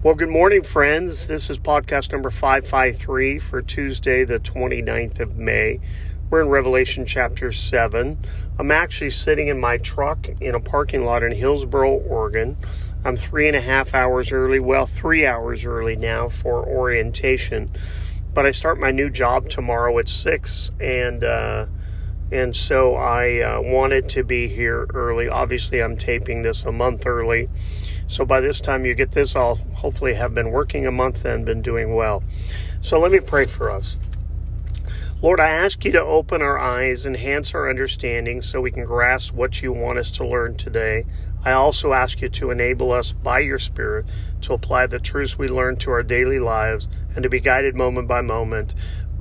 Well, good morning, friends. This is podcast number 553 for Tuesday, the 29th of May. We're in Revelation chapter 7. I'm actually sitting in my truck in a parking lot in Hillsboro, Oregon. I'm three and a half hours early, well, three hours early now for orientation. But I start my new job tomorrow at 6, and uh, and so I uh, wanted to be here early. Obviously, I'm taping this a month early. So by this time you get this, I'll hopefully have been working a month and been doing well. So let me pray for us. Lord, I ask you to open our eyes, enhance our understanding so we can grasp what you want us to learn today. I also ask you to enable us by your Spirit to apply the truths we learn to our daily lives and to be guided moment by moment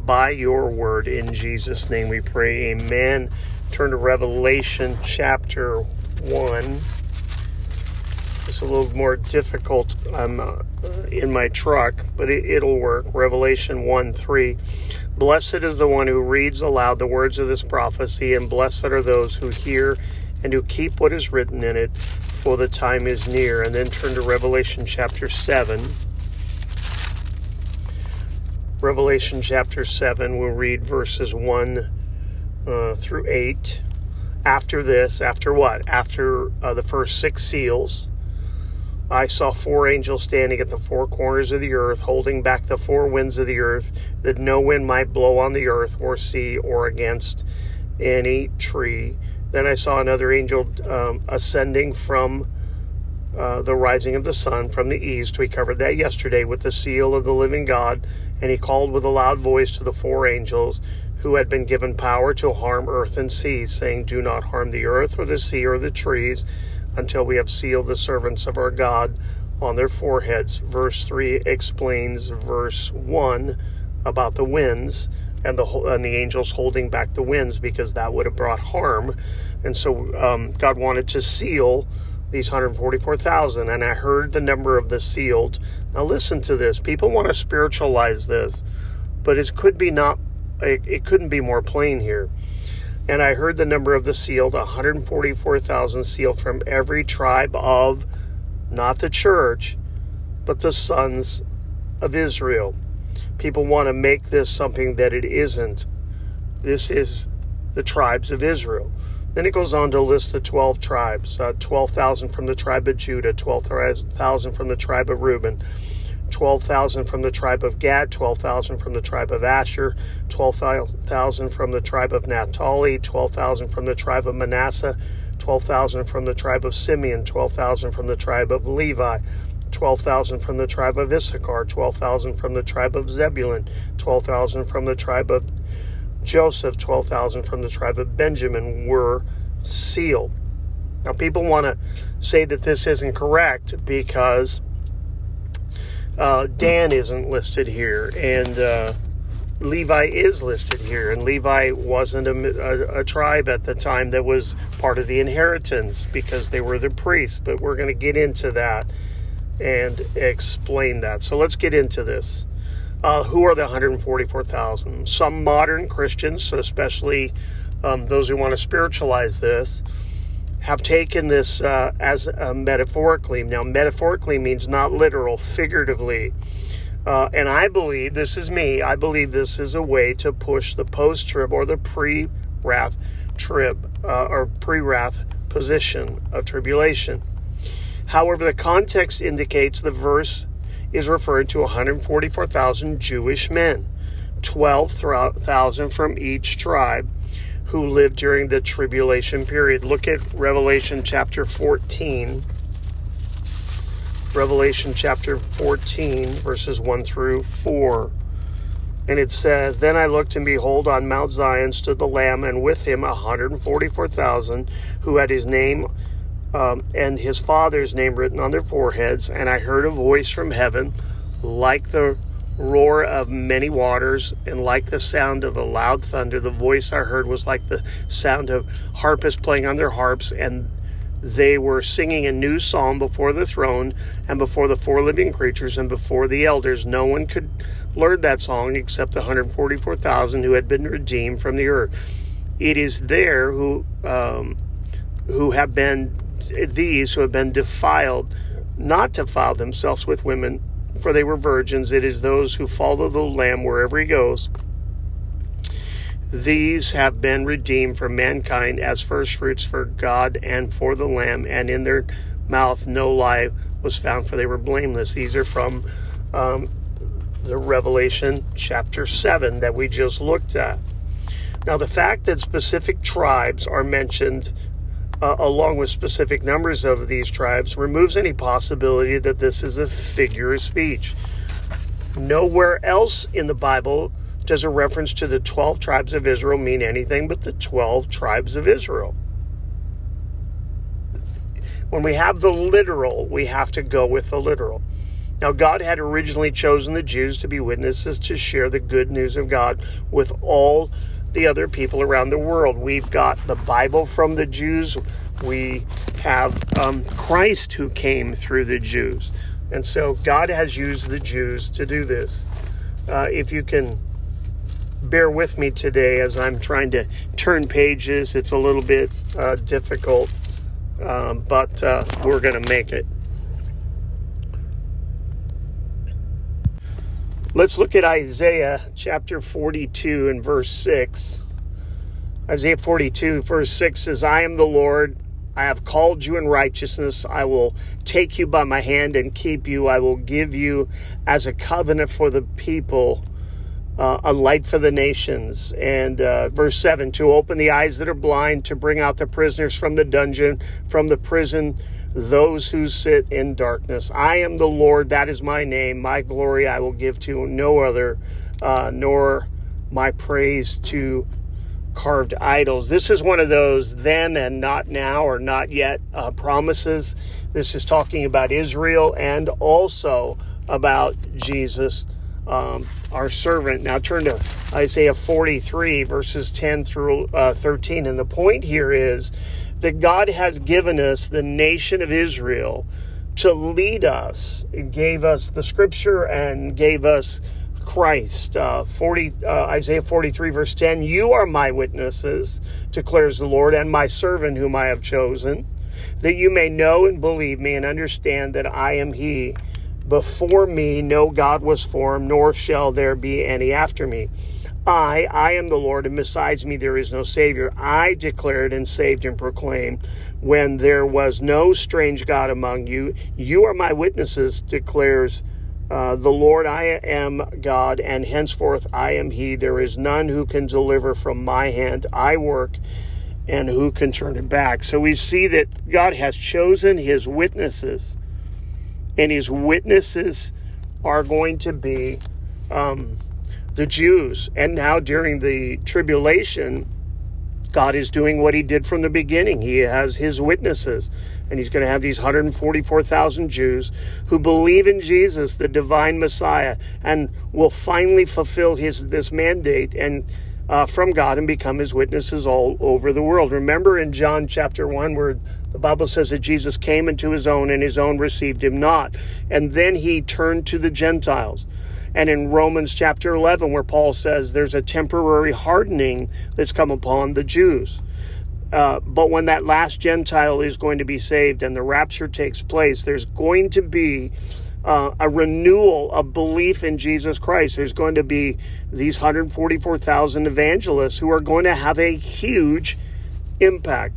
by your word. In Jesus' name we pray. Amen. Turn to Revelation chapter 1. It's a little more difficult. I'm uh, in my truck, but it, will work. Revelation 1 3. Blessed is the one who reads aloud the words of this prophecy, and blessed are those who hear and who keep what is written in it, for the time is near. And then turn to Revelation chapter 7. Revelation chapter 7, we'll read verses 1 uh, through 8. After this, after what? After uh, the first six seals, I saw four angels standing at the four corners of the earth, holding back the four winds of the earth, that no wind might blow on the earth or sea or against any tree. Then I saw another angel um, ascending from uh, the rising of the sun from the east. We covered that yesterday with the seal of the living God. And he called with a loud voice to the four angels who had been given power to harm earth and sea, saying, Do not harm the earth or the sea or the trees until we have sealed the servants of our God on their foreheads. Verse 3 explains verse 1 about the winds and the and the angels holding back the winds because that would have brought harm. And so um, God wanted to seal these 144,000 and I heard the number of the sealed. Now listen to this. People want to spiritualize this, but it could be not it, it couldn't be more plain here. And I heard the number of the sealed 144,000 sealed from every tribe of not the church, but the sons of Israel. People want to make this something that it isn't. This is the tribes of Israel. Then it goes on to list the 12 tribes uh, 12,000 from the tribe of Judah, 12,000 from the tribe of Reuben, 12,000 from the tribe of Gad, 12,000 from the tribe of Asher, 12,000 from the tribe of Naphtali, 12,000 from the tribe of Manasseh, 12,000 from the tribe of Simeon, 12,000 from the tribe of Levi, 12,000 from the tribe of Issachar, 12,000 from the tribe of Zebulun, 12,000 from the tribe of Joseph, 12,000 from the tribe of Benjamin, were sealed. Now, people want to say that this isn't correct because uh, Dan isn't listed here and uh, Levi is listed here, and Levi wasn't a, a, a, tribe at the time that was part of the inheritance because they were the priests. But we're going to get into that and explain that. So let's get into this. Uh, who are the 144,000? Some modern Christians, so especially um, those who want to spiritualize this, have taken this uh, as uh, metaphorically. Now, metaphorically means not literal, figuratively. Uh, and I believe, this is me, I believe this is a way to push the post trib or the pre wrath trib uh, or pre wrath position of tribulation. However, the context indicates the verse is referring to 144,000 Jewish men, 12,000 from each tribe who lived during the tribulation period. Look at Revelation chapter 14. Revelation chapter 14, verses 1 through 4. And it says, Then I looked, and behold, on Mount Zion stood the Lamb, and with him 144,000 who had his name um, and his father's name written on their foreheads. And I heard a voice from heaven, like the roar of many waters, and like the sound of a loud thunder. The voice I heard was like the sound of harpists playing on their harps, and they were singing a new psalm before the throne and before the four living creatures and before the elders. No one could learn that song except the 144,000 who had been redeemed from the earth. It is there who um, who have been these who have been defiled not defile themselves with women, for they were virgins. It is those who follow the Lamb wherever he goes. These have been redeemed from mankind as firstfruits for God and for the Lamb, and in their mouth no lie was found, for they were blameless. These are from um, the Revelation chapter 7 that we just looked at. Now, the fact that specific tribes are mentioned uh, along with specific numbers of these tribes, removes any possibility that this is a figure of speech. Nowhere else in the Bible does a reference to the 12 tribes of Israel mean anything but the 12 tribes of Israel. When we have the literal, we have to go with the literal. Now, God had originally chosen the Jews to be witnesses to share the good news of God with all the other people around the world. We've got the Bible from the Jews. We have um, Christ who came through the Jews. And so God has used the Jews to do this. Uh, if you can bear with me today as I'm trying to turn pages, it's a little bit uh, difficult, um, but uh, we're going to make it. Let's look at Isaiah chapter 42 and verse 6. Isaiah 42, verse 6 says, I am the Lord. I have called you in righteousness. I will take you by my hand and keep you. I will give you as a covenant for the people, uh, a light for the nations. And uh, verse 7 to open the eyes that are blind, to bring out the prisoners from the dungeon, from the prison those who sit in darkness. I am the Lord, that is my name. My glory I will give to no other, uh, nor my praise to carved idols. This is one of those then and not now or not yet uh, promises. This is talking about Israel and also about Jesus, um, our servant. Now turn to Isaiah 43, verses 10 through uh, 13. And the point here is that God has given us the nation of Israel to lead us. It gave us the scripture and gave us Christ. Uh, 40, uh, Isaiah 43, verse 10 You are my witnesses, declares the Lord, and my servant whom I have chosen, that you may know and believe me and understand that I am He. Before me no God was formed, nor shall there be any after me. I, I am the Lord, and besides me there is no Savior. I declared and saved and proclaimed when there was no strange God among you. You are my witnesses, declares uh, the Lord. I am God, and henceforth I am He. There is none who can deliver from my hand. I work, and who can turn it back? So we see that God has chosen His witnesses, and His witnesses are going to be. Um, the Jews. And now during the tribulation, God is doing what he did from the beginning. He has his witnesses, and he's going to have these 144,000 Jews who believe in Jesus, the divine Messiah, and will finally fulfill his this mandate and uh, from God and become his witnesses all over the world. Remember in John chapter 1 where the Bible says that Jesus came into his own and his own received him not. And then he turned to the Gentiles and in Romans chapter 11, where Paul says there's a temporary hardening that's come upon the Jews. Uh, but when that last Gentile is going to be saved and the rapture takes place, there's going to be uh, a renewal of belief in Jesus Christ. There's going to be these 144,000 evangelists who are going to have a huge impact.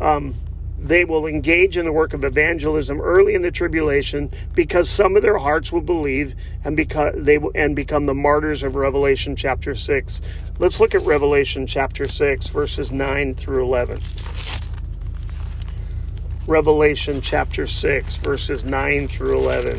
Um, they will engage in the work of evangelism early in the tribulation because some of their hearts will believe and because they will, and become the martyrs of Revelation chapter 6. Let's look at Revelation chapter 6 verses 9 through 11. Revelation chapter 6 verses 9 through 11.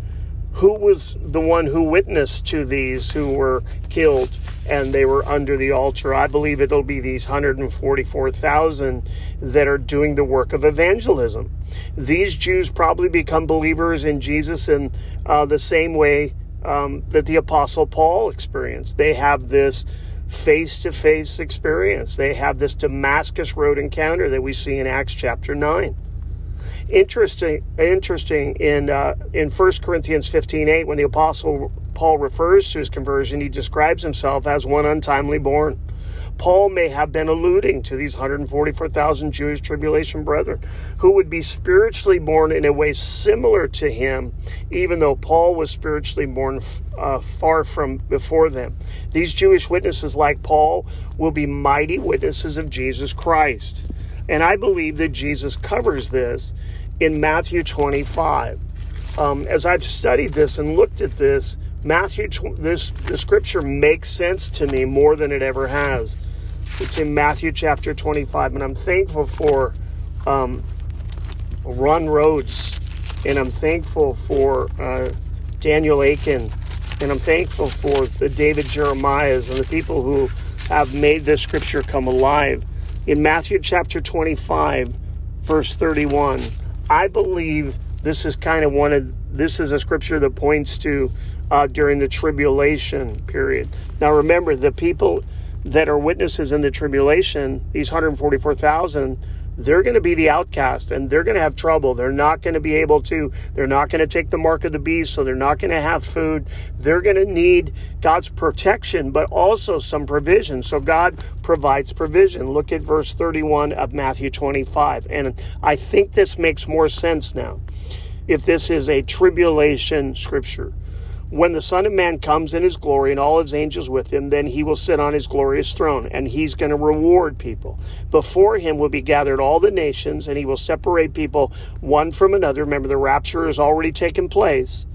Who was the one who witnessed to these who were killed and they were under the altar? I believe it'll be these 144,000 that are doing the work of evangelism. These Jews probably become believers in Jesus in uh, the same way um, that the Apostle Paul experienced. They have this face to face experience, they have this Damascus Road encounter that we see in Acts chapter 9 interesting interesting in uh, in 1 Corinthians 15:8 when the apostle Paul refers to his conversion he describes himself as one untimely born Paul may have been alluding to these 144,000 Jewish tribulation brethren who would be spiritually born in a way similar to him, even though Paul was spiritually born uh, far from before them. These Jewish witnesses, like Paul, will be mighty witnesses of Jesus Christ. And I believe that Jesus covers this in Matthew 25. Um, as I've studied this and looked at this, Matthew, this the scripture makes sense to me more than it ever has. It's in Matthew chapter 25, and I'm thankful for um, Rhodes, and I'm thankful for uh, Daniel Akin, and I'm thankful for the David Jeremiahs and the people who have made this scripture come alive. In Matthew chapter 25, verse 31, I believe this is kind of one of this is a scripture that points to uh, during the tribulation period. Now, remember the people that are witnesses in the tribulation, these 144,000 they're going to be the outcast and they're going to have trouble. They're not going to be able to, they're not going to take the mark of the beast, so they're not going to have food. They're going to need God's protection, but also some provision. So God provides provision. Look at verse 31 of Matthew 25. And I think this makes more sense now if this is a tribulation scripture. When the Son of Man comes in his glory and all his angels with him, then he will sit on his glorious throne and he's going to reward people. Before him will be gathered all the nations and he will separate people one from another. Remember, the rapture has already taken place.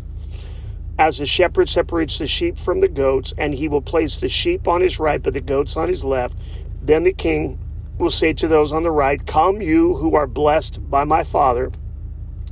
As the shepherd separates the sheep from the goats, and he will place the sheep on his right, but the goats on his left. Then the king will say to those on the right, Come, you who are blessed by my Father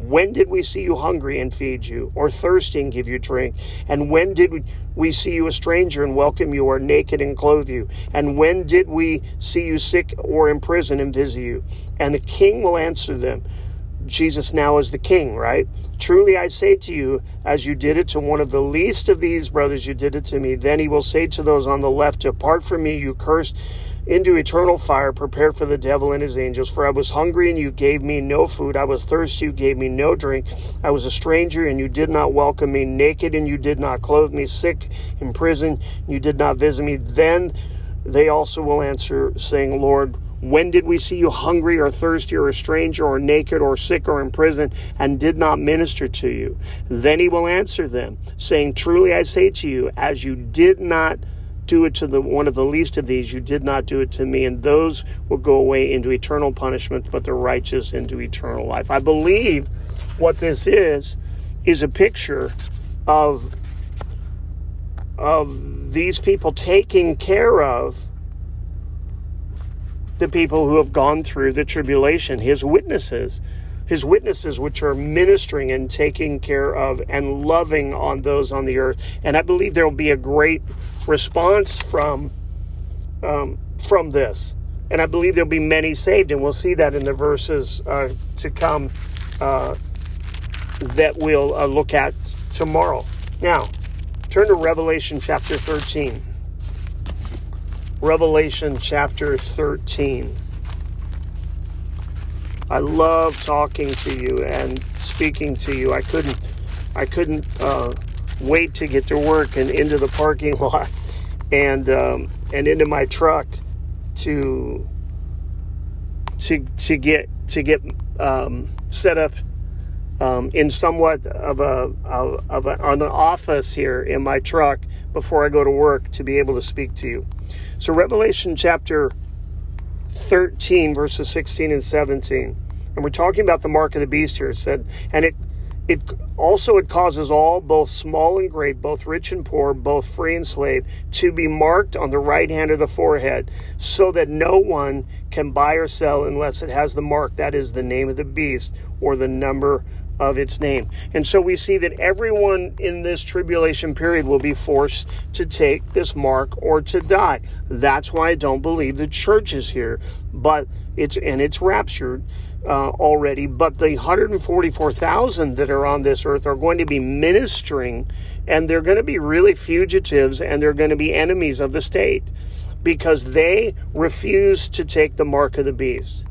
when did we see you hungry and feed you, or thirsty and give you drink? And when did we see you a stranger and welcome you, or naked and clothe you? And when did we see you sick or in prison and visit you? And the king will answer them. Jesus now is the king, right? Truly I say to you, as you did it to one of the least of these brothers, you did it to me. Then he will say to those on the left, Depart from me, you cursed into eternal fire prepared for the devil and his angels. For I was hungry, and you gave me no food. I was thirsty, you gave me no drink. I was a stranger, and you did not welcome me. Naked, and you did not clothe me. Sick, in prison, you did not visit me. Then they also will answer, saying, Lord, when did we see you hungry or thirsty or a stranger or naked or sick or in prison and did not minister to you? Then he will answer them, saying, Truly I say to you, as you did not do it to the one of the least of these, you did not do it to me, and those will go away into eternal punishment, but the righteous into eternal life. I believe what this is is a picture of of these people taking care of the people who have gone through the tribulation, his witnesses his witnesses, which are ministering and taking care of and loving on those on the earth. And I believe there will be a great response from um, from this. And I believe there'll be many saved, and we'll see that in the verses uh, to come uh, that we'll uh, look at tomorrow. Now, turn to Revelation chapter 13. Revelation chapter 13. I love talking to you and speaking to you. I couldn't, I couldn't uh, wait to get to work and into the parking lot and um, and into my truck to to to get to get um, set up um, in somewhat of a of, a, an office here in my truck before I go to work to be able to speak to you. So Revelation chapter 13, verses 16 and 17. And we're talking about the mark of the beast here. It said, and it It also it causes all, both small and great, both rich and poor, both free and slave, to be marked on the right hand of the forehead, so that no one can buy or sell unless it has the mark, that is the name of the beast or the number of its name. And so we see that everyone in this tribulation period will be forced to take this mark or to die. That's why I don't believe the church is here, but it's and it's raptured uh, already. But the 144,000 that are on this earth are going to be ministering, and they're going to be really fugitives, and they're going to be enemies of the state because they refuse to take the mark of the beast.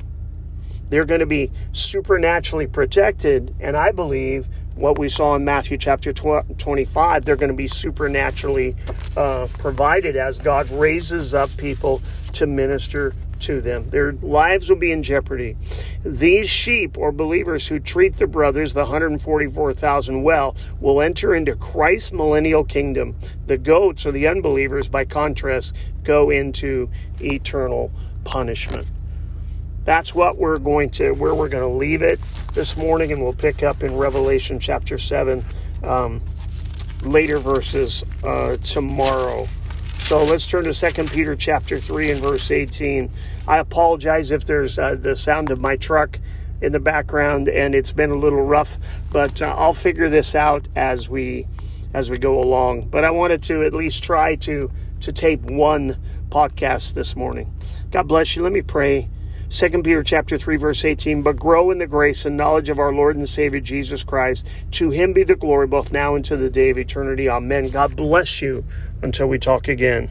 They're going to be supernaturally protected. And I believe what we saw in Matthew chapter 25, they're going to be supernaturally uh, provided as God raises up people to minister to them. Their lives will be in jeopardy. These sheep or believers who treat the brothers, the 144,000, well, will enter into Christ's millennial kingdom. The goats or the unbelievers, by contrast, go into eternal punishment that's what we're going to where we're going to leave it this morning and we'll pick up in revelation chapter 7 um, later verses uh, tomorrow. So let's turn to 2 peter chapter 3 and verse 18 i apologize if there's uh, the sound of my truck in the background and it's been a little rough but uh, i'll figure this out as we as we go along. But i wanted to at least try to to tape one podcast this morning. God bless you. Let me pray 2 Peter chapter 3 verse 18, but grow in the grace and knowledge of our Lord and Savior Jesus Christ. To him be the glory both now and to the day of eternity. Amen. God bless you until we talk again.